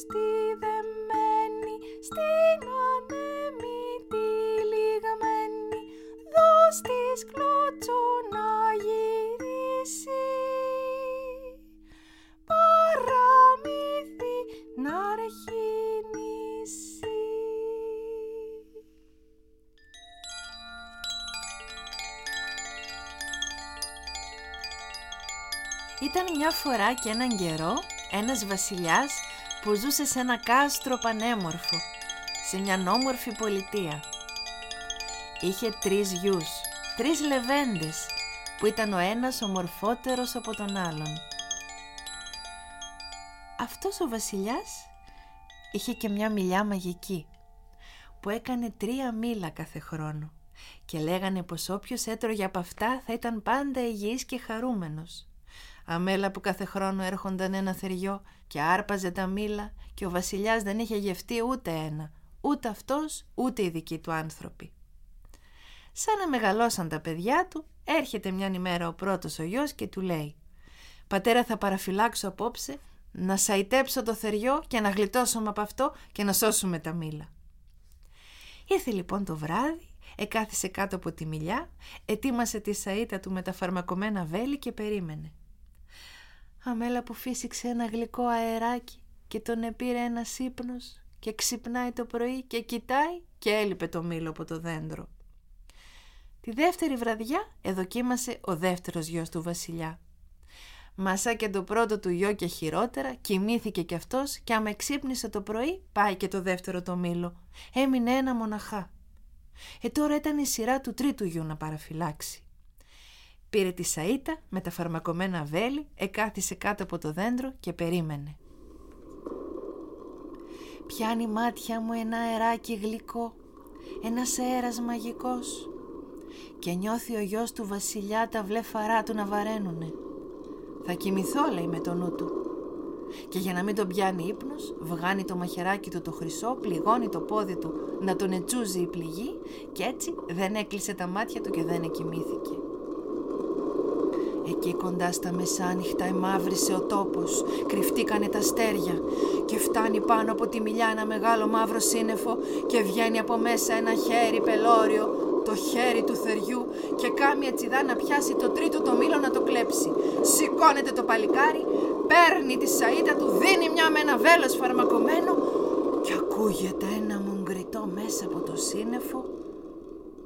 στη δεμένη, στην ανέμη λιγμένη, δώσ' της κλωτσό να γυρίσει. Παραμύθι να αρχινήσει. Ήταν μια φορά και έναν καιρό ένας βασιλιάς που ζούσε σε ένα κάστρο πανέμορφο, σε μια όμορφη πολιτεία. Είχε τρεις γιους, τρεις λεβέντες, που ήταν ο ένας ομορφότερος από τον άλλον. Αυτός ο βασιλιάς είχε και μια μιλιά μαγική, που έκανε τρία μήλα κάθε χρόνο και λέγανε πως όποιος έτρωγε από αυτά θα ήταν πάντα υγιής και χαρούμενος. Αμέλα που κάθε χρόνο έρχονταν ένα θεριό και άρπαζε τα μήλα και ο βασιλιάς δεν είχε γευτεί ούτε ένα, ούτε αυτός ούτε οι δικοί του άνθρωποι. Σαν να μεγαλώσαν τα παιδιά του, έρχεται μια ημέρα ο πρώτος ο γιος και του λέει «Πατέρα θα παραφυλάξω απόψε να σαϊτέψω το θεριό και να γλιτώσουμε από αυτό και να σώσουμε τα μήλα». Ήρθε λοιπόν το βράδυ, εκάθισε κάτω από τη μιλιά, ετοίμασε τη σαΐτα του με τα φαρμακομένα βέλη και περίμενε. Αμέλα που φύσηξε ένα γλυκό αεράκι και τον επήρε ένας ύπνος και ξυπνάει το πρωί και κοιτάει και έλειπε το μήλο από το δέντρο. Τη δεύτερη βραδιά εδοκίμασε ο δεύτερος γιος του βασιλιά. Μασά και το πρώτο του γιο και χειρότερα, κοιμήθηκε κι αυτός και άμα εξύπνησε το πρωί πάει και το δεύτερο το μήλο. Έμεινε ένα μοναχά. Ε τώρα ήταν η σειρά του τρίτου γιου να παραφυλάξει. Πήρε τη σαΐτα με τα φαρμακομένα βέλη, εκάθισε κάτω από το δέντρο και περίμενε. Πιάνει μάτια μου ένα αεράκι γλυκό, ένας αέρας μαγικός και νιώθει ο γιος του βασιλιά τα βλέφαρά του να βαραίνουνε. Θα κοιμηθώ λέει με το νου του και για να μην τον πιάνει ύπνος βγάνει το μαχαιράκι του το χρυσό, πληγώνει το πόδι του να τον ετσούζει η πληγή και έτσι δεν έκλεισε τα μάτια του και δεν εκοιμήθηκε. Εκεί κοντά στα μεσάνυχτα εμαύρισε ο τόπος, κρυφτήκανε τα αστέρια και φτάνει πάνω από τη μιλιά ένα μεγάλο μαύρο σύννεφο και βγαίνει από μέσα ένα χέρι πελώριο, το χέρι του θεριού και κάμια τσιδά να πιάσει το τρίτο το μήλο να το κλέψει. Σηκώνεται το παλικάρι, παίρνει τη σαΐτα του, δίνει μια με ένα βέλος φαρμακομένο και ακούγεται ένα μουγκριτό μέσα από το σύννεφο.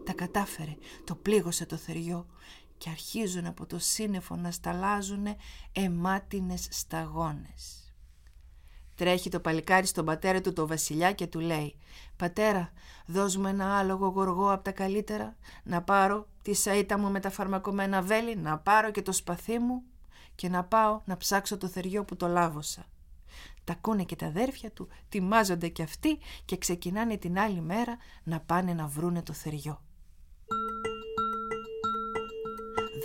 Τα κατάφερε, το πλήγωσε το θεριό και αρχίζουν από το σύννεφο να σταλάζουν αιμάτινες σταγόνες. Τρέχει το παλικάρι στον πατέρα του το βασιλιά και του λέει «Πατέρα, δώσ' μου ένα άλογο γοργό από τα καλύτερα, να πάρω τη σαΐτα μου με τα φαρμακομένα βέλη, να πάρω και το σπαθί μου και να πάω να ψάξω το θεριό που το λάβωσα». Τα ακούνε και τα αδέρφια του, τιμάζονται κι αυτοί και ξεκινάνε την άλλη μέρα να πάνε να βρούνε το θεριό.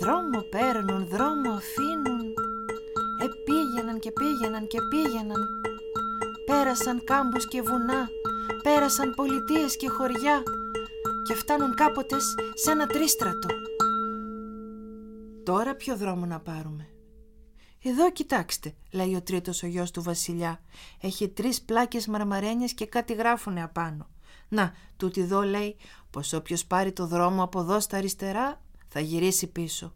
Δρόμο παίρνουν, δρόμο αφήνουν Επήγαιναν και πήγαιναν και πήγαιναν Πέρασαν κάμπους και βουνά Πέρασαν πολιτείες και χωριά Και φτάνουν κάποτε σε ένα τρίστρατο Τώρα ποιο δρόμο να πάρουμε; Εδώ κοιτάξτε, λέει ο τρίτος ο γιος του βασιλιά. Έχει τρεις πλάκες μαρμαρένιες και κάτι γράφουνε απάνω. Να, τούτη εδώ λέει πως όποιος πάρει το δρόμο από εδώ στα αριστερά θα γυρίσει πίσω.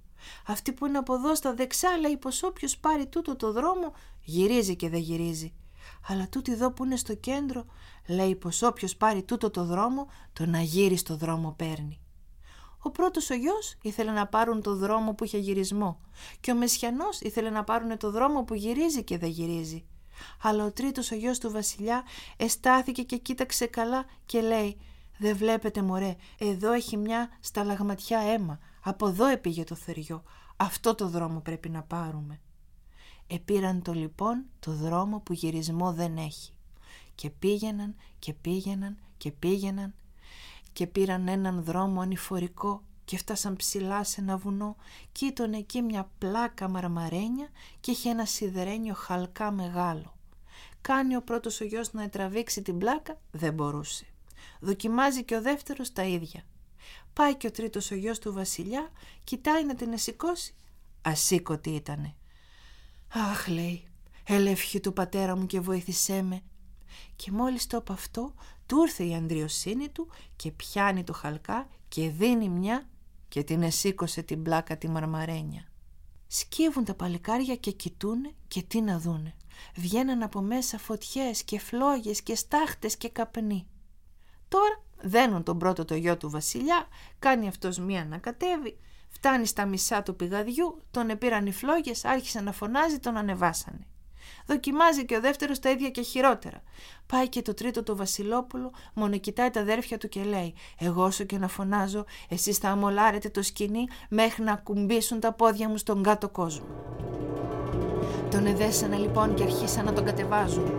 Αυτή που είναι από εδώ στα δεξιά λέει πως όποιος πάρει τούτο το δρόμο γυρίζει και δεν γυρίζει. Αλλά τούτη εδώ που είναι στο κέντρο λέει πως όποιος πάρει τούτο το δρόμο τον αγύριστο δρόμο παίρνει. Ο πρώτος ο γιος ήθελε να πάρουν το δρόμο που είχε γυρισμό και ο Μεσιανός ήθελε να πάρουν το δρόμο που γυρίζει και δεν γυρίζει. Αλλά ο τρίτος ο γιος του βασιλιά εστάθηκε και κοίταξε καλά και λέει «Δεν βλέπετε μωρέ, εδώ έχει μια σταλαγματιά αίμα, από εδώ επήγε το θεριό. Αυτό το δρόμο πρέπει να πάρουμε. Επήραν το λοιπόν το δρόμο που γυρισμό δεν έχει. Και πήγαιναν και πήγαιναν και πήγαιναν και πήραν έναν δρόμο ανηφορικό και φτάσαν ψηλά σε ένα βουνό και ήταν εκεί μια πλάκα μαρμαρένια και είχε ένα σιδερένιο χαλκά μεγάλο. Κάνει ο πρώτος ο γιος να τραβήξει την πλάκα, δεν μπορούσε. Δοκιμάζει και ο δεύτερος τα ίδια. Πάει και ο τρίτος ο γιος του βασιλιά, κοιτάει να την εσηκώσει. Ασήκωτη ήτανε. «Αχ», λέει, «ελευχή του πατέρα μου και βοήθησέ με, Και μόλις το από αυτό, του ήρθε η αντριοσύνη του και πιάνει το χαλκά και δίνει μια και την εσήκωσε την πλάκα τη μαρμαρένια. Σκύβουν τα παλικάρια και κοιτούνε και τι να δούνε. Βγαίναν από μέσα φωτιές και φλόγες και στάχτες και καπνοί. Τώρα δένουν τον πρώτο το γιο του βασιλιά, κάνει αυτός μία να κατέβει, φτάνει στα μισά του πηγαδιού, τον επήραν οι φλόγες, άρχισε να φωνάζει, τον ανεβάσανε. Δοκιμάζει και ο δεύτερος τα ίδια και χειρότερα. Πάει και το τρίτο το Βασιλόπουλο, μόνο κοιτάει τα αδέρφια του και λέει: Εγώ όσο και να φωνάζω, εσείς θα αμολάρετε το σκηνή μέχρι να κουμπίσουν τα πόδια μου στον κάτω κόσμο. Τον εδέσανε λοιπόν και αρχίσαν να τον κατεβάζουν.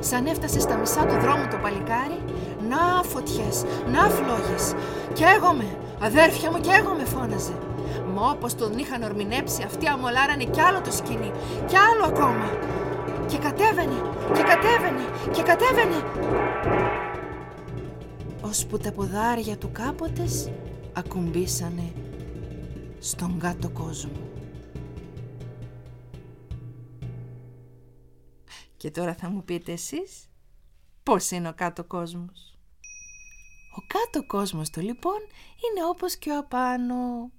Σαν έφτασες στα μισά του δρόμου το παλικάρι, να φωτιές, να φλόγες. Καίγομαι, αδέρφια μου καίγομαι φώναζε. Μα όπως τον είχαν ορμηνέψει αυτοί αμολάρανε κι άλλο το σκηνή, κι άλλο ακόμα. Και κατέβαινε, και κατέβαινε, και κατέβαινε. Ώσπου τα ποδάρια του κάποτες ακουμπήσανε στον κάτω κόσμο. Και τώρα θα μου πείτε εσείς πώς είναι ο κάτω κόσμος. Ο κάτω κόσμος του λοιπόν είναι όπως και ο απάνω.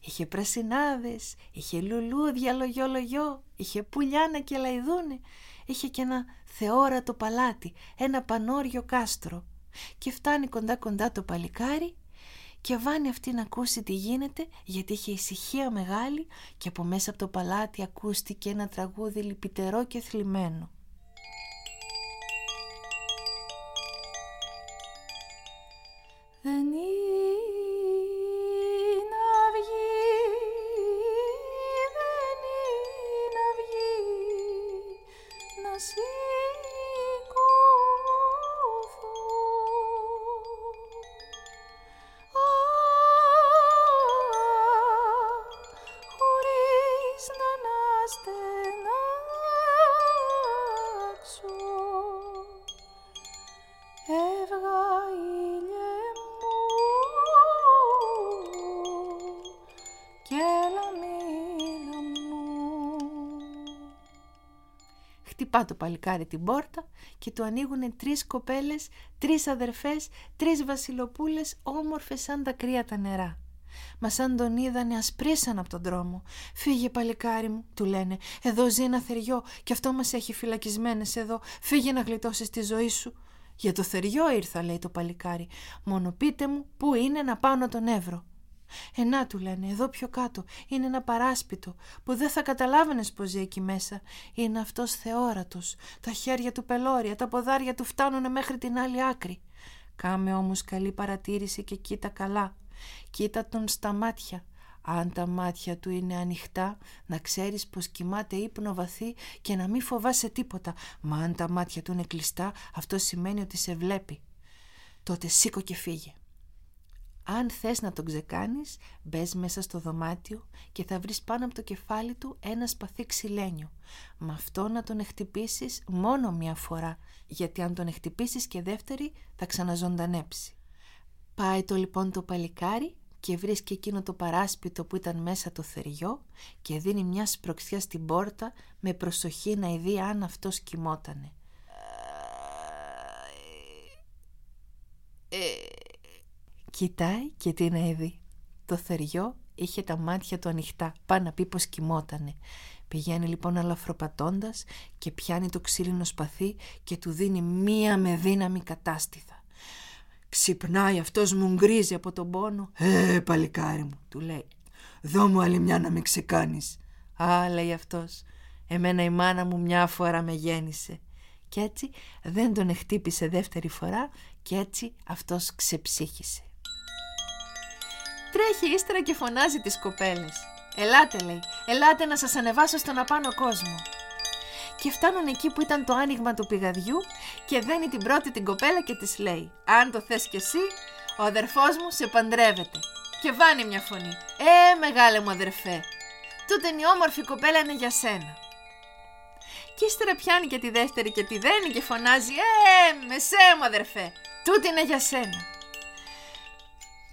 Είχε πρασινάδες, είχε λουλούδια λογιό λογιό, είχε πουλιάνα και λαϊδούνε, είχε και ένα θεόρατο παλάτι, ένα πανόριο κάστρο. Και φτάνει κοντά κοντά το παλικάρι και βάνει αυτή να ακούσει τι γίνεται γιατί είχε ησυχία μεγάλη και από μέσα από το παλάτι ακούστηκε ένα τραγούδι λυπητερό και θλιμμένο. Χτυπά το παλικάρι την πόρτα και του ανοίγουν τρεις κοπέλες, τρεις αδερφές, τρεις βασιλοπούλες όμορφες σαν τα κρύα τα νερά. Μα σαν τον είδανε ασπρίσαν από τον δρόμο. «Φύγε παλικάρι μου», του λένε, «εδώ ζει ένα θεριό και αυτό μας έχει φυλακισμένες εδώ. Φύγε να γλιτώσεις τη ζωή σου». «Για το θεριό ήρθα», λέει το παλικάρι. «Μόνο πείτε μου πού είναι να πάω να τον εύρω». Ενά του λένε, εδώ πιο κάτω, είναι ένα παράσπιτο που δεν θα καταλάβαινες πως ζει εκεί μέσα. Είναι αυτός θεόρατος, τα χέρια του πελώρια, τα ποδάρια του φτάνουν μέχρι την άλλη άκρη. Κάμε όμως καλή παρατήρηση και κοίτα καλά. Κοίτα τον στα μάτια. Αν τα μάτια του είναι ανοιχτά, να ξέρεις πως κοιμάται ύπνο βαθύ και να μην φοβάσαι τίποτα. Μα αν τα μάτια του είναι κλειστά, αυτό σημαίνει ότι σε βλέπει. Τότε σήκω και φύγε. Αν θες να τον ξεκάνεις, μπες μέσα στο δωμάτιο και θα βρεις πάνω από το κεφάλι του ένα σπαθί ξυλένιο. Με αυτό να τον εκτυπήσεις μόνο μία φορά, γιατί αν τον εκτυπήσεις και δεύτερη θα ξαναζωντανέψει. Πάει το λοιπόν το παλικάρι και βρίσκει εκείνο το παράσπιτο που ήταν μέσα το θεριό και δίνει μια σπροξιά στην πόρτα με προσοχή να ειδεί αν αυτός κοιμότανε. Κοιτάει και τι να είδει. Το θεριό είχε τα μάτια του ανοιχτά, πάνω να πει πως κοιμότανε. Πηγαίνει λοιπόν αλαφροπατώντας και πιάνει το ξύλινο σπαθί και του δίνει μία με δύναμη κατάστηθα. Ξυπνάει αυτός μου γκρίζει από τον πόνο. «Ε, παλικάρι μου», του λέει, «δώ μου άλλη μια να με ξεκάνεις». «Α», λέει αυτός, «εμένα η μάνα μου μια φορά με γέννησε». Κι έτσι δεν τον χτύπησε δεύτερη φορά και έτσι αυτός ξεψύχησε. Τρέχει ύστερα και φωνάζει τις κοπέλες. Ελάτε λέει, ελάτε να σας ανεβάσω στον απάνω κόσμο. Και φτάνουν εκεί που ήταν το άνοιγμα του πηγαδιού και δένει την πρώτη την κοπέλα και της λέει «Αν το θες κι εσύ, ο αδερφός μου σε παντρεύεται». Και βάνει μια φωνή «Ε, μεγάλε μου αδερφέ, τούτε η όμορφη κοπέλα είναι για σένα». Και ύστερα πιάνει και τη δεύτερη και τη δένει και φωνάζει «Ε, μεσέ μου αδερφέ, τούτη είναι για σένα».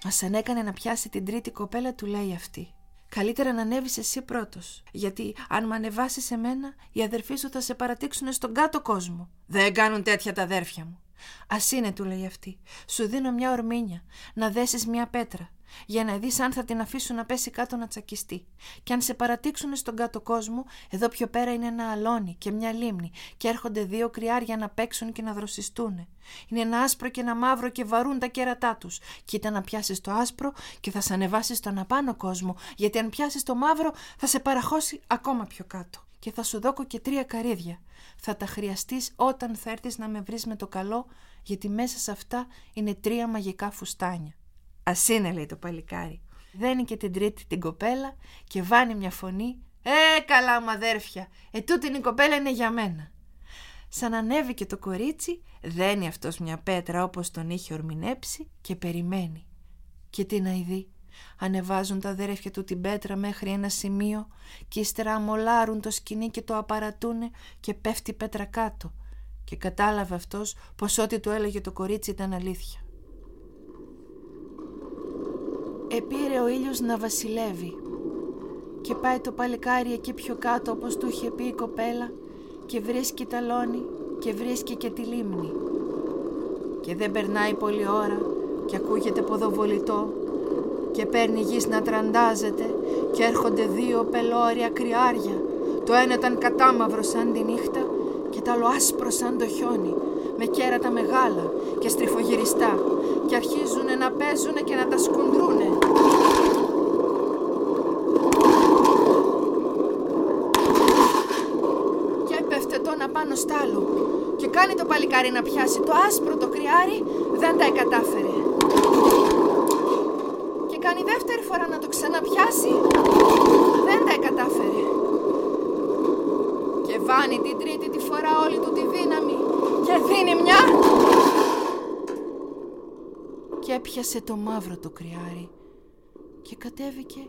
Μα σαν έκανε να πιάσει την τρίτη κοπέλα του λέει αυτή. Καλύτερα να ανέβεις εσύ πρώτος, γιατί αν με ανεβάσεις εμένα, οι αδερφοί σου θα σε παρατήξουν στον κάτω κόσμο. Δεν κάνουν τέτοια τα αδέρφια μου. Α είναι, του λέει αυτή. Σου δίνω μια ορμήνια, να δέσεις μια πέτρα, για να δεις αν θα την αφήσουν να πέσει κάτω να τσακιστεί. Και αν σε παρατήξουν στον κάτω κόσμο, εδώ πιο πέρα είναι ένα αλόνι και μια λίμνη, και έρχονται δύο κρυάρια να παίξουν και να δροσιστούν. Είναι ένα άσπρο και ένα μαύρο και βαρούν τα κέρατά τους. Κοίτα να πιάσεις το άσπρο και θα σε ανεβάσεις στον απάνω κόσμο, γιατί αν πιάσεις το μαύρο θα σε παραχώσει ακόμα πιο κάτω και θα σου δώκω και τρία καρύδια. Θα τα χρειαστείς όταν θα έρθεις να με βρεις με το καλό, γιατί μέσα σε αυτά είναι τρία μαγικά φουστάνια. Ας είναι, λέει το παλικάρι. Δένει και την τρίτη την κοπέλα και βάνει μια φωνή. Ε, καλά μου αδέρφια, ε τούτη η κοπέλα είναι για μένα. Σαν ανέβηκε το κορίτσι, δένει αυτός μια πέτρα όπως τον είχε ορμηνέψει και περιμένει. Και τι να ειδεί, Ανεβάζουν τα αδέρφια του την πέτρα μέχρι ένα σημείο και ύστερα αμολάρουν το σκηνή και το απαρατούνε και πέφτει η πέτρα κάτω. Και κατάλαβε αυτός πως ό,τι του έλεγε το κορίτσι ήταν αλήθεια. Επήρε ο ήλιος να βασιλεύει και πάει το παλικάρι εκεί πιο κάτω όπως του είχε πει η κοπέλα και βρίσκει τα λόνι και βρίσκει και τη λίμνη. Και δεν περνάει πολλή ώρα και ακούγεται ποδοβολητό και παίρνει γης να τραντάζεται και έρχονται δύο πελώρια κρυάρια. Το ένα ήταν κατάμαυρο σαν τη νύχτα και το άλλο άσπρο σαν το χιόνι με κέρατα μεγάλα και στριφογυριστά και αρχίζουν να παίζουν και να τα σκουντρούνε. Και έπεφτε το ένα πάνω στ' άλλο και κάνει το παλικάρι να πιάσει το άσπρο το κρυάρι δεν τα εκατάφερε κάνει δεύτερη φορά να το ξαναπιάσει, δεν τα κατάφερε. Και βάνει την τρίτη τη φορά όλη του τη δύναμη και δίνει μια... Και έπιασε το μαύρο το κρυάρι και κατέβηκε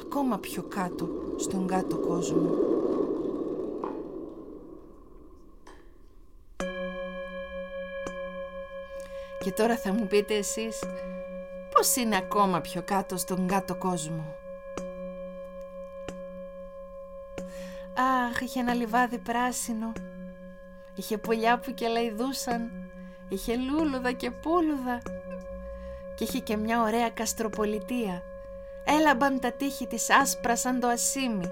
ακόμα πιο κάτω στον κάτω κόσμο. Και τώρα θα μου πείτε εσείς Πώς είναι ακόμα πιο κάτω στον κάτω κόσμο; Αχ, είχε ένα λιβάδι πράσινο. Είχε πουλιά που και λαϊδούσαν. Είχε λούλουδα και πούλουδα. Και είχε και μια ωραία καστροπολιτεία. Έλαμπαν τα τείχη της άσπρα σαν το ασίμι.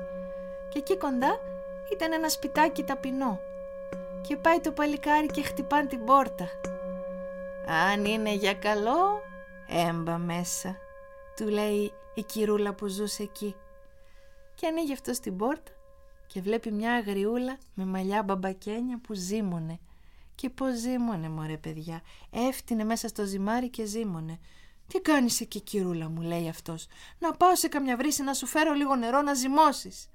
Και εκεί κοντά ήταν ένα σπιτάκι ταπεινό. Και πάει το παλικάρι και χτυπάν την πόρτα. Αν είναι για καλό, Έμπα μέσα, του λέει η κυρούλα που ζούσε εκεί. Και ανοίγει αυτός την πόρτα και βλέπει μια αγριούλα με μαλλιά μπαμπακένια που ζήμωνε. Και πως ζήμωνε μωρέ παιδιά, έφτινε μέσα στο ζυμάρι και ζήμωνε. Τι κάνεις εκεί κυρούλα μου λέει αυτός, να πάω σε καμιά βρύση να σου φέρω λίγο νερό να ζυμώσεις.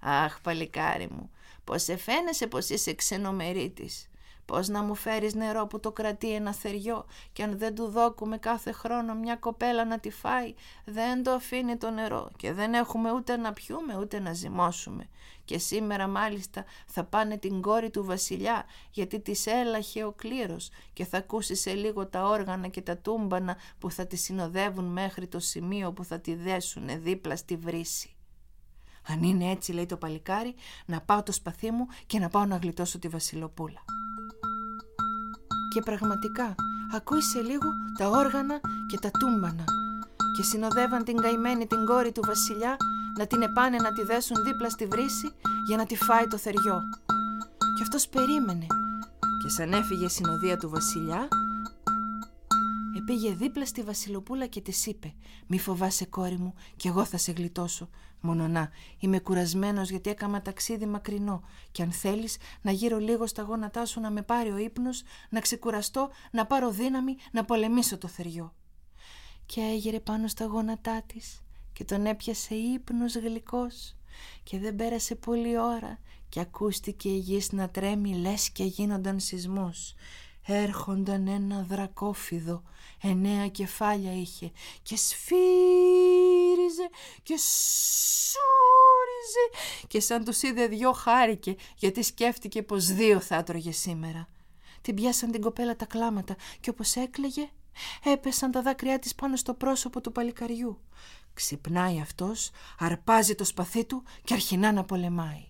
Αχ παλικάρι μου, πως σε φαίνεσαι πως είσαι ξενομερίτης. Πώς να μου φέρεις νερό που το κρατεί ένα θεριό και αν δεν του δόκουμε κάθε χρόνο μια κοπέλα να τη φάει δεν το αφήνει το νερό και δεν έχουμε ούτε να πιούμε ούτε να ζυμώσουμε. Και σήμερα μάλιστα θα πάνε την κόρη του βασιλιά γιατί της έλαχε ο κλήρος και θα ακούσει σε λίγο τα όργανα και τα τούμπανα που θα τη συνοδεύουν μέχρι το σημείο που θα τη δέσουνε δίπλα στη βρύση. Αν είναι έτσι λέει το παλικάρι να πάω το σπαθί μου και να πάω να γλιτώσω τη βασιλοπούλα. Και πραγματικά ακούει σε λίγο τα όργανα και τα τούμπανα και συνοδεύαν την καημένη την κόρη του βασιλιά να την επάνε να τη δέσουν δίπλα στη βρύση για να τη φάει το θεριό. Και αυτός περίμενε και σαν έφυγε η συνοδεία του βασιλιά Πήγε δίπλα στη Βασιλοπούλα και της είπε «Μη φοβάσαι κόρη μου και εγώ θα σε γλιτώσω. Μόνο να, είμαι κουρασμένος γιατί έκανα ταξίδι μακρινό και αν θέλεις να γύρω λίγο στα γόνατά σου να με πάρει ο ύπνος, να ξεκουραστώ, να πάρω δύναμη, να πολεμήσω το θεριό». Και έγειρε πάνω στα γόνατά της και τον έπιασε ύπνος γλυκός και δεν πέρασε πολλή ώρα και ακούστηκε η γης να τρέμει λες και γίνονταν σεισμός έρχονταν ένα δρακόφιδο, εννέα κεφάλια είχε και σφύριζε και σούριζε και σαν τους είδε δυο χάρηκε γιατί σκέφτηκε πως δύο θα έτρωγε σήμερα. Την πιάσαν την κοπέλα τα κλάματα και όπως έκλαιγε Έπεσαν τα δάκρυά της πάνω στο πρόσωπο του παλικαριού. Ξυπνάει αυτός, αρπάζει το σπαθί του και αρχινά να πολεμάει.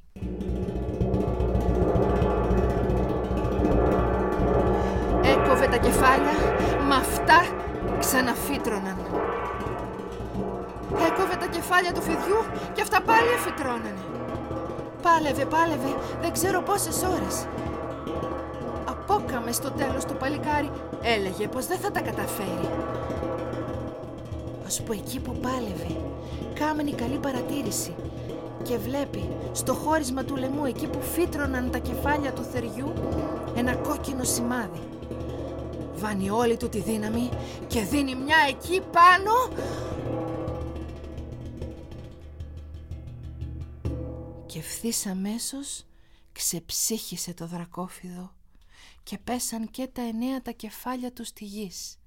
Έκοβε τα κεφάλια, μα αυτά ξαναφύτρωναν. Έκοβε τα κεφάλια του φιδιού και αυτά πάλι αφιτρώνανε. Πάλευε, πάλευε, δεν ξέρω πόσες ώρες. Απόκαμε στο τέλος το παλικάρι, έλεγε πως δεν θα τα καταφέρει. Ας που εκεί που πάλευε, κάμενη καλή παρατήρηση και βλέπει στο χώρισμα του λαιμού εκεί που φύτρωναν τα κεφάλια του θεριού ένα κόκκινο σημάδι. Βάνει όλη του τη δύναμη και δίνει μια εκεί πάνω και ευθύς αμέσως ξεψύχησε το δρακόφιδο και πέσαν και τα εννέα τα κεφάλια του στη γης.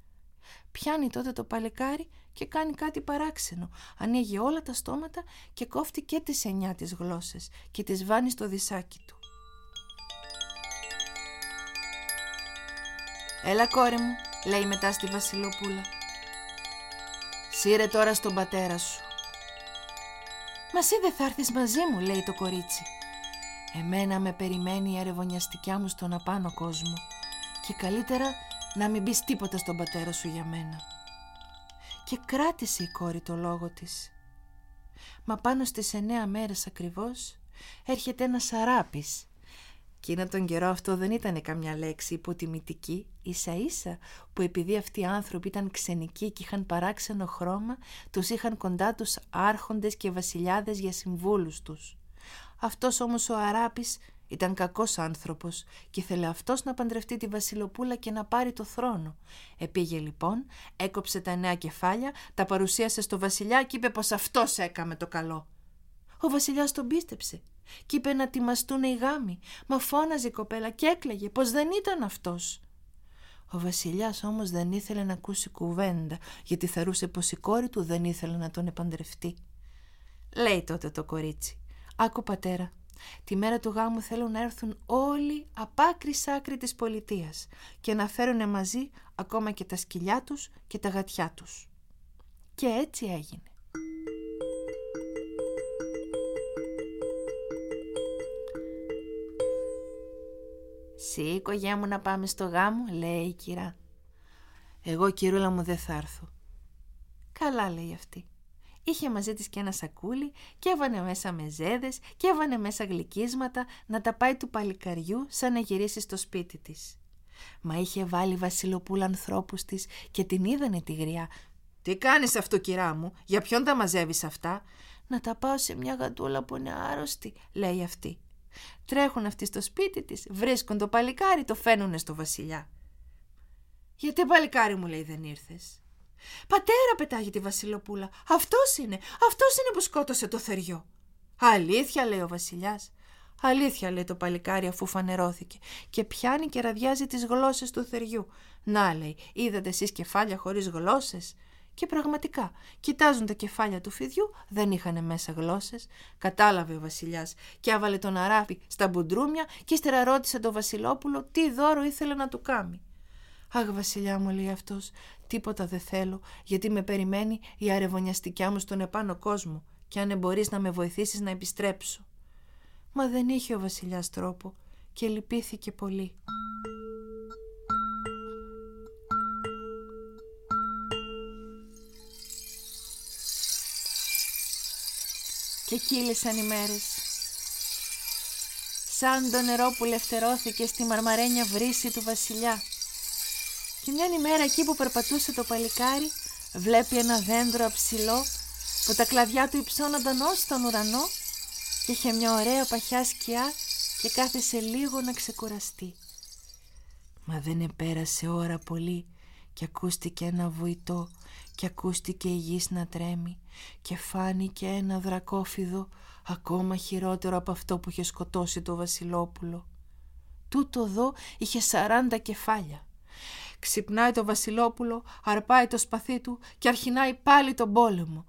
Πιάνει τότε το παλικάρι και κάνει κάτι παράξενο. Ανοίγει όλα τα στόματα και κόφτει και τις εννιά τις γλώσσες και τις βάνει στο δισάκι του. «Έλα κόρη μου», λέει μετά στη Βασιλοπούλα. «Σύρε τώρα στον πατέρα σου». «Μα εσύ δεν θα έρθεις μαζί μου», λέει το κορίτσι. «Εμένα με περιμένει η αρεβωνιαστικιά μου στον απάνω κόσμο και καλύτερα να μην πεις τίποτα στον πατέρα σου για μένα». Και κράτησε η κόρη το λόγο της. Μα πάνω στις εννέα μέρες ακριβώς έρχεται ένας σαράπης Εκείνα τον καιρό αυτό δεν ήταν καμιά λέξη υποτιμητική, ίσα ίσα που επειδή αυτοί οι άνθρωποι ήταν ξενικοί και είχαν παράξενο χρώμα, τους είχαν κοντά τους άρχοντες και βασιλιάδες για συμβούλους τους. Αυτός όμως ο Αράπης ήταν κακός άνθρωπος και ήθελε αυτός να παντρευτεί τη βασιλοπούλα και να πάρει το θρόνο. Επήγε λοιπόν, έκοψε τα νέα κεφάλια, τα παρουσίασε στο βασιλιά και είπε πως αυτός έκαμε το καλό. Ο βασιλιάς τον πίστεψε και είπε να τιμαστούν οι γάμοι, μα φώναζε η κοπέλα και έκλαιγε πως δεν ήταν αυτός. Ο βασιλιάς όμως δεν ήθελε να ακούσει κουβέντα, γιατί θεωρούσε πως η κόρη του δεν ήθελε να τον επαντρευτεί. Λέει τότε το κορίτσι, άκου πατέρα, τη μέρα του γάμου θέλουν να έρθουν όλοι απ' άκρη σ' άκρη της πολιτείας και να φέρουν μαζί ακόμα και τα σκυλιά τους και τα γατιά τους. Και έτσι έγινε. Σήκω γεια μου να πάμε στο γάμο, λέει η κυρά. Εγώ κυρούλα μου δεν θα έρθω. Καλά λέει αυτή. Είχε μαζί της και ένα σακούλι και έβανε μέσα μεζέδες και έβανε μέσα γλυκίσματα να τα πάει του παλικαριού σαν να γυρίσει στο σπίτι της. Μα είχε βάλει βασιλοπούλα ανθρώπους της και την είδανε τη γριά. «Τι κάνεις αυτό κυρά μου, για ποιον τα μαζεύεις αυτά» «Να τα πάω σε μια γαντούλα που είναι άρρωστη» λέει αυτή. Τρέχουν αυτοί στο σπίτι της, βρίσκουν το παλικάρι, το φαίνουνε στο βασιλιά. «Γιατί παλικάρι μου» λέει «δεν ήρθες». «Πατέρα» πετάγει τη βασιλοπούλα, «αυτός είναι, αυτός είναι που σκότωσε το θεριό». «Αλήθεια» λέει ο βασιλιάς. «Αλήθεια» λέει το παλικάρι αφού φανερώθηκε και πιάνει και ραδιάζει τις γλώσσες του θεριού. «Να» λέει, «είδατε εσείς κεφάλια χωρίς γλώσσες». Και πραγματικά, κοιτάζουν τα κεφάλια του φιδιού, δεν είχαν μέσα γλώσσες. Κατάλαβε ο Βασιλιάς και άβαλε τον αράπη στα μπουντρούμια και ύστερα ρώτησε τον Βασιλόπουλο τι δώρο ήθελε να του κάνει. Αχ, Βασιλιά μου, λέει αυτός, τίποτα δεν θέλω, γιατί με περιμένει η αρεβωνιαστικιά μου στον επάνω κόσμο, και αν μπορείς να με βοηθήσεις να επιστρέψω. Μα δεν είχε ο Βασιλιάς τρόπο και λυπήθηκε πολύ. Και κύλησαν οι μέρες. Σαν το νερό που λευτερώθηκε στη μαρμαρένια βρύση του βασιλιά. Και μια ημέρα εκεί που περπατούσε το παλικάρι βλέπει ένα δέντρο αψηλό που τα κλαδιά του υψώνονταν ως τον ουρανό και είχε μια ωραία παχιά σκιά και κάθισε λίγο να ξεκουραστεί. Μα δεν επέρασε ώρα πολύ και ακούστηκε ένα βουητό και ακούστηκε η γης να τρέμει και φάνηκε ένα δρακόφιδο ακόμα χειρότερο από αυτό που είχε σκοτώσει το βασιλόπουλο. Τούτο εδώ είχε σαράντα κεφάλια. Ξυπνάει το βασιλόπουλο, αρπάει το σπαθί του και αρχινάει πάλι τον πόλεμο.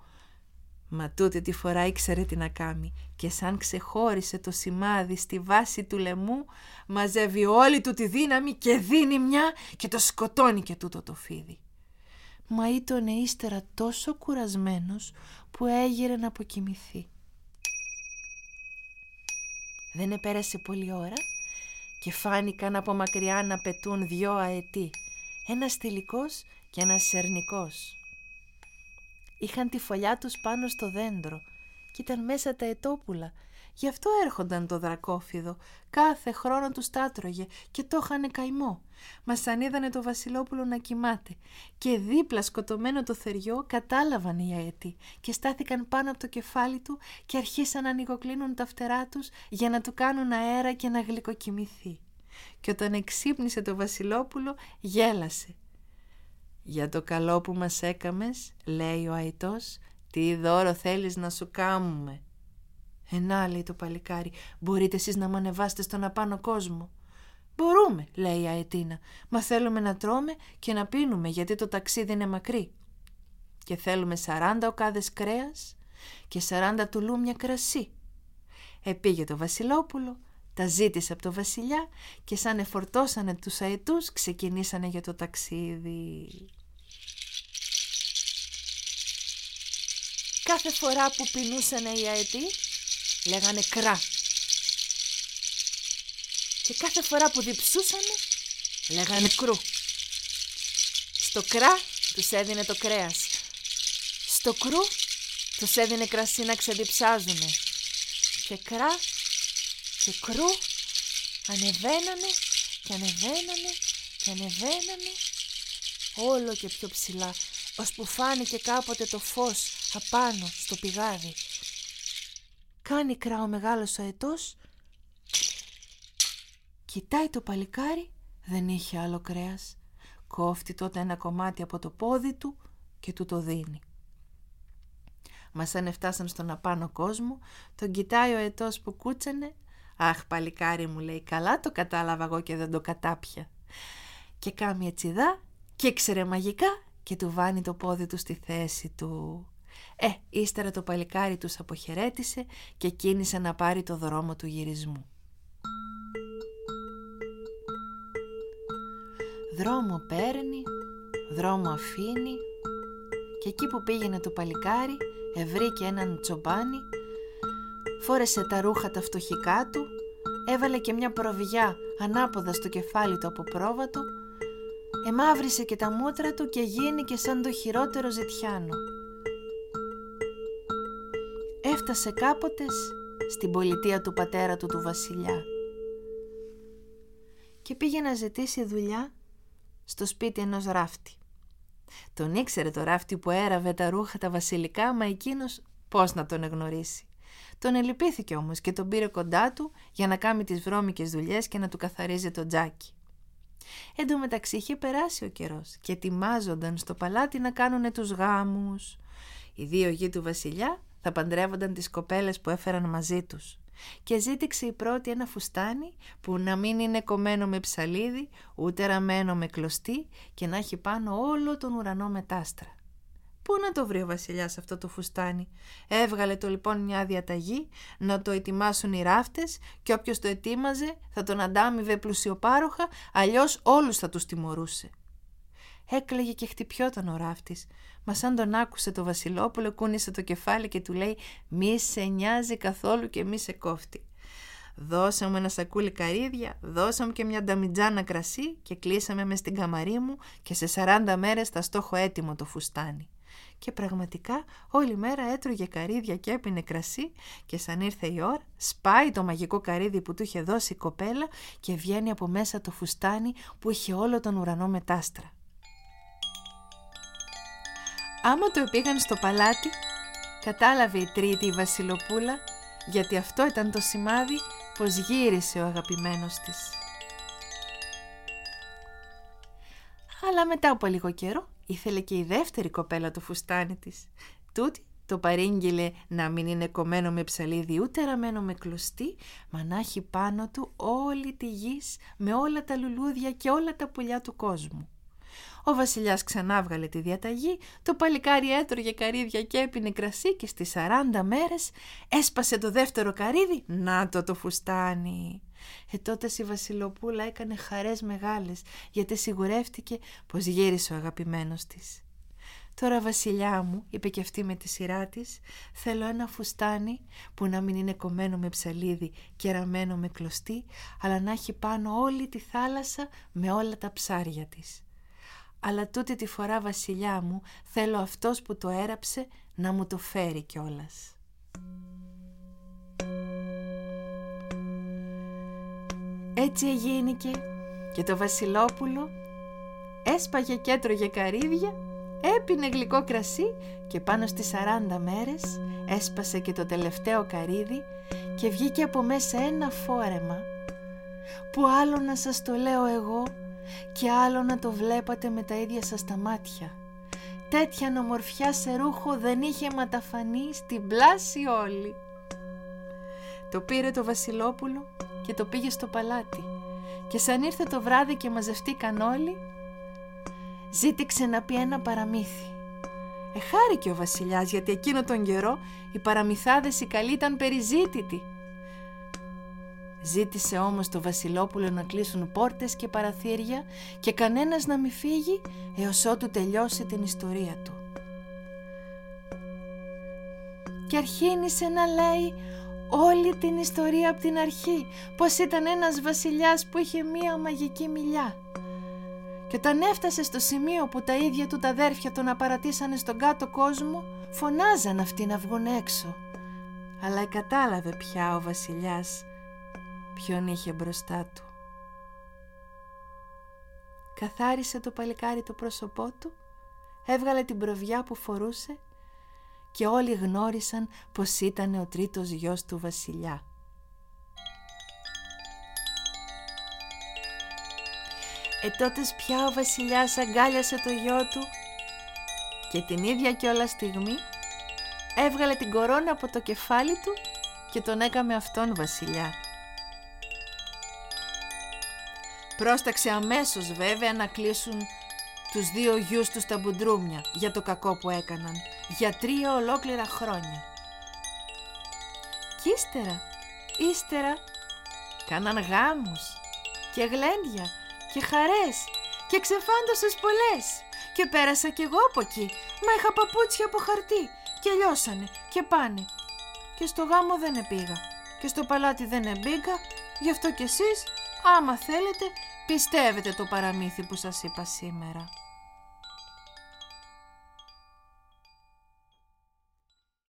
Μα τούτη τη φορά ήξερε τι να κάνει και σαν ξεχώρισε το σημάδι στη βάση του λαιμού μαζεύει όλη του τη δύναμη και δίνει μια και το σκοτώνει και τούτο το φίδι. Μα ήταν ύστερα τόσο κουρασμένος που έγειρε να αποκοιμηθεί. Δεν επέρασε πολλή ώρα και φάνηκαν από μακριά να πετούν δυο αετοί, ένας τυλικός και ένας σερνικός. Είχαν τη φωλιά τους πάνω στο δέντρο και ήταν μέσα τα ετόπουλα Γι' αυτό έρχονταν το δρακόφιδο. Κάθε χρόνο τους τάτρωγε και το είχανε καημό. Μας σαν είδανε το Βασιλόπουλο να κοιμάται και δίπλα σκοτωμένο το θεριό κατάλαβαν οι αετοί και στάθηκαν πάνω από το κεφάλι του και αρχίσαν να ανοιγοκλίνουν τα φτερά τους για να του κάνουν αέρα και να γλυκοκοιμηθεί. Και όταν εξύπνησε το Βασιλόπουλο γέλασε. «Για το καλό που μας έκαμες», λέει ο αητός, «τι δώρο θέλεις να σου κάμουμε». Ενά, λέει το παλικάρι, μπορείτε εσείς να με στον απάνω κόσμο. Μπορούμε, λέει η Αετίνα, μα θέλουμε να τρώμε και να πίνουμε γιατί το ταξίδι είναι μακρύ. Και θέλουμε σαράντα οκάδες κρέας και σαράντα τουλούμια κρασί. Επήγε το Βασιλόπουλο, τα ζήτησε από το βασιλιά και σαν εφορτώσανε τους αετούς ξεκινήσανε για το ταξίδι. Κάθε φορά που πεινούσαν οι αετοί λέγανε κρά. Και κάθε φορά που διψούσανε λέγανε κρού. Στο κρά τους έδινε το κρέας. Στο κρού τους έδινε κρασί να ξεδιψάζουνε. Και κρά και κρού ανεβαίνανε και ανεβαίνανε και ανεβαίνανε όλο και πιο ψηλά ώσπου φάνηκε κάποτε το φως απάνω στο πηγάδι Κάνει κρά ο μεγάλος αετός. Κοιτάει το παλικάρι, δεν είχε άλλο κρέας. Κόφτει τότε ένα κομμάτι από το πόδι του και του το δίνει. Μας σαν εφτάσαν στον απάνω κόσμο, τον κοιτάει ο αετός που κούτσανε. «Αχ, παλικάρι μου», λέει, «καλά το κατάλαβα εγώ και δεν το κατάπια». Και κάμια τσιδά και ήξερε μαγικά και του βάνει το πόδι του στη θέση του. Ε, ύστερα το παλικάρι τους αποχαιρέτησε και κίνησε να πάρει το δρόμο του γυρισμού. Δρόμο παίρνει, δρόμο αφήνει και εκεί που πήγαινε το παλικάρι ευρήκε έναν τσομπάνι, φόρεσε τα ρούχα τα φτωχικά του, έβαλε και μια προβιά ανάποδα στο κεφάλι του από πρόβατο, εμάβρισε και τα μούτρα του και γίνηκε σαν το χειρότερο ζητιάνο έφτασε κάποτες στην πολιτεία του πατέρα του του βασιλιά. Και πήγε να ζητήσει δουλειά στο σπίτι ενός ράφτη. Τον ήξερε το ράφτη που έραβε τα ρούχα τα βασιλικά, μα εκείνος πώς να τον εγνωρίσει. Τον ελυπήθηκε όμως και τον πήρε κοντά του για να κάνει τις βρώμικες δουλειές και να του καθαρίζει το τζάκι. Εν τω μεταξύ είχε περάσει ο καιρός και ετοιμάζονταν στο παλάτι να κάνουν τους γάμους. Οι δύο γη του βασιλιά θα παντρεύονταν τις κοπέλες που έφεραν μαζί τους. Και ζήτηξε η πρώτη ένα φουστάνι που να μην είναι κομμένο με ψαλίδι, ούτε ραμμένο με κλωστή και να έχει πάνω όλο τον ουρανό με τάστρα. Πού να το βρει ο βασιλιάς αυτό το φουστάνι; Έβγαλε το λοιπόν μια διαταγή να το ετοιμάσουν οι ράφτες και όποιος το ετοίμαζε θα τον αντάμιβε πλουσιοπάροχα, αλλιώς όλους θα τους τιμωρούσε. Έκλαιγε και χτυπιόταν ο ράφτης. Μα σαν τον άκουσε το Βασιλόπουλο, κούνησε το κεφάλι και του λέει «Μη σε νοιάζει καθόλου και μη σε κόφτει». Δώσα μου ένα σακούλι καρύδια, δώσα μου και μια νταμιτζάνα κρασί και κλείσαμε μες στην καμαρί μου και σε 40 μέρες θα στόχο έτοιμο το φουστάνι. Και πραγματικά όλη μέρα έτρωγε καρύδια και έπινε κρασί και σαν ήρθε η ώρα σπάει το μαγικό καρύδι που του είχε δώσει η κοπέλα και βγαίνει από μέσα το φουστάνι που είχε όλο τον ουρανό μετάστρα. Άμα το πήγαν στο παλάτι, κατάλαβε η τρίτη η βασιλοπούλα, γιατί αυτό ήταν το σημάδι πως γύρισε ο αγαπημένος της. Αλλά μετά από λίγο καιρό ήθελε και η δεύτερη κοπέλα το φουστάνι της. Τούτη το παρήγγειλε να μην είναι κομμένο με ψαλίδι ούτε ραμμένο με κλωστή, μα να έχει πάνω του όλη τη γης με όλα τα λουλούδια και όλα τα πουλιά του κόσμου. Ο βασιλιάς ξανά βγάλε τη διαταγή, το παλικάρι έτρωγε καρύδια και έπινε κρασί και στις 40 μέρες έσπασε το δεύτερο καρύδι, να το το φουστάνι. Ε τότε η βασιλοπούλα έκανε χαρές μεγάλες γιατί σιγουρεύτηκε πως γύρισε ο αγαπημένος της. Τώρα βασιλιά μου, είπε και αυτή με τη σειρά της, θέλω ένα φουστάνι που να μην είναι κομμένο με ψαλίδι και ραμμένο με κλωστή, αλλά να έχει πάνω όλη τη θάλασσα με όλα τα ψάρια της. Αλλά τούτη τη φορά βασιλιά μου θέλω αυτός που το έραψε να μου το φέρει κιόλας. Έτσι εγίνηκε και το βασιλόπουλο έσπαγε και έτρωγε καρύδια, έπινε γλυκό κρασί και πάνω στις 40 μέρες έσπασε και το τελευταίο καρύδι και βγήκε από μέσα ένα φόρεμα που άλλο να σας το λέω εγώ και άλλο να το βλέπατε με τα ίδια σας τα μάτια. Τέτοια νομορφιά σε ρούχο δεν είχε ματαφανεί στην πλάση όλη. Το πήρε το βασιλόπουλο και το πήγε στο παλάτι και σαν ήρθε το βράδυ και μαζευτήκαν όλοι ζήτηξε να πει ένα παραμύθι. Εχάρηκε ο βασιλιάς γιατί εκείνο τον καιρό οι παραμυθάδες οι καλοί ήταν περιζήτητοι. Ζήτησε όμως το βασιλόπουλο να κλείσουν πόρτες και παραθύρια και κανένας να μην φύγει έως ότου τελειώσει την ιστορία του. Και αρχίνησε να λέει όλη την ιστορία από την αρχή πως ήταν ένας βασιλιάς που είχε μία μαγική μιλιά και όταν έφτασε στο σημείο που τα ίδια του τα αδέρφια τον απαρατήσανε στον κάτω κόσμο, φωνάζαν αυτοί να βγουν έξω. Αλλά κατάλαβε πια ο βασιλιάς ποιον είχε μπροστά του. Καθάρισε το παλικάρι το πρόσωπό του, έβγαλε την προβιά που φορούσε και όλοι γνώρισαν πως ήταν ο τρίτος γιος του βασιλιά. Ε τότες πια ο βασιλιάς αγκάλιασε το γιο του και την ίδια κιόλας στιγμή έβγαλε την κορώνα από το κεφάλι του και τον έκαμε αυτόν βασιλιά. Πρόσταξε αμέσως βέβαια να κλείσουν τους δύο γιους τους στα μπουντρούμια για το κακό που έκαναν, για τρία ολόκληρα χρόνια. Κι ύστερα, ύστερα, κάναν γάμους και γλέντια και χαρές και ξεφάντωσες πολλές. Και πέρασα κι εγώ από εκεί μα είχα παπούτσια από χαρτί και λιώσανε και πάνε. Και στο γάμο δεν επήγα. Και στο παλάτι δεν εμπήκα γι' αυτό κι εσείς άμα θέλετε πιστεύετε το παραμύθι που σας είπα σήμερα;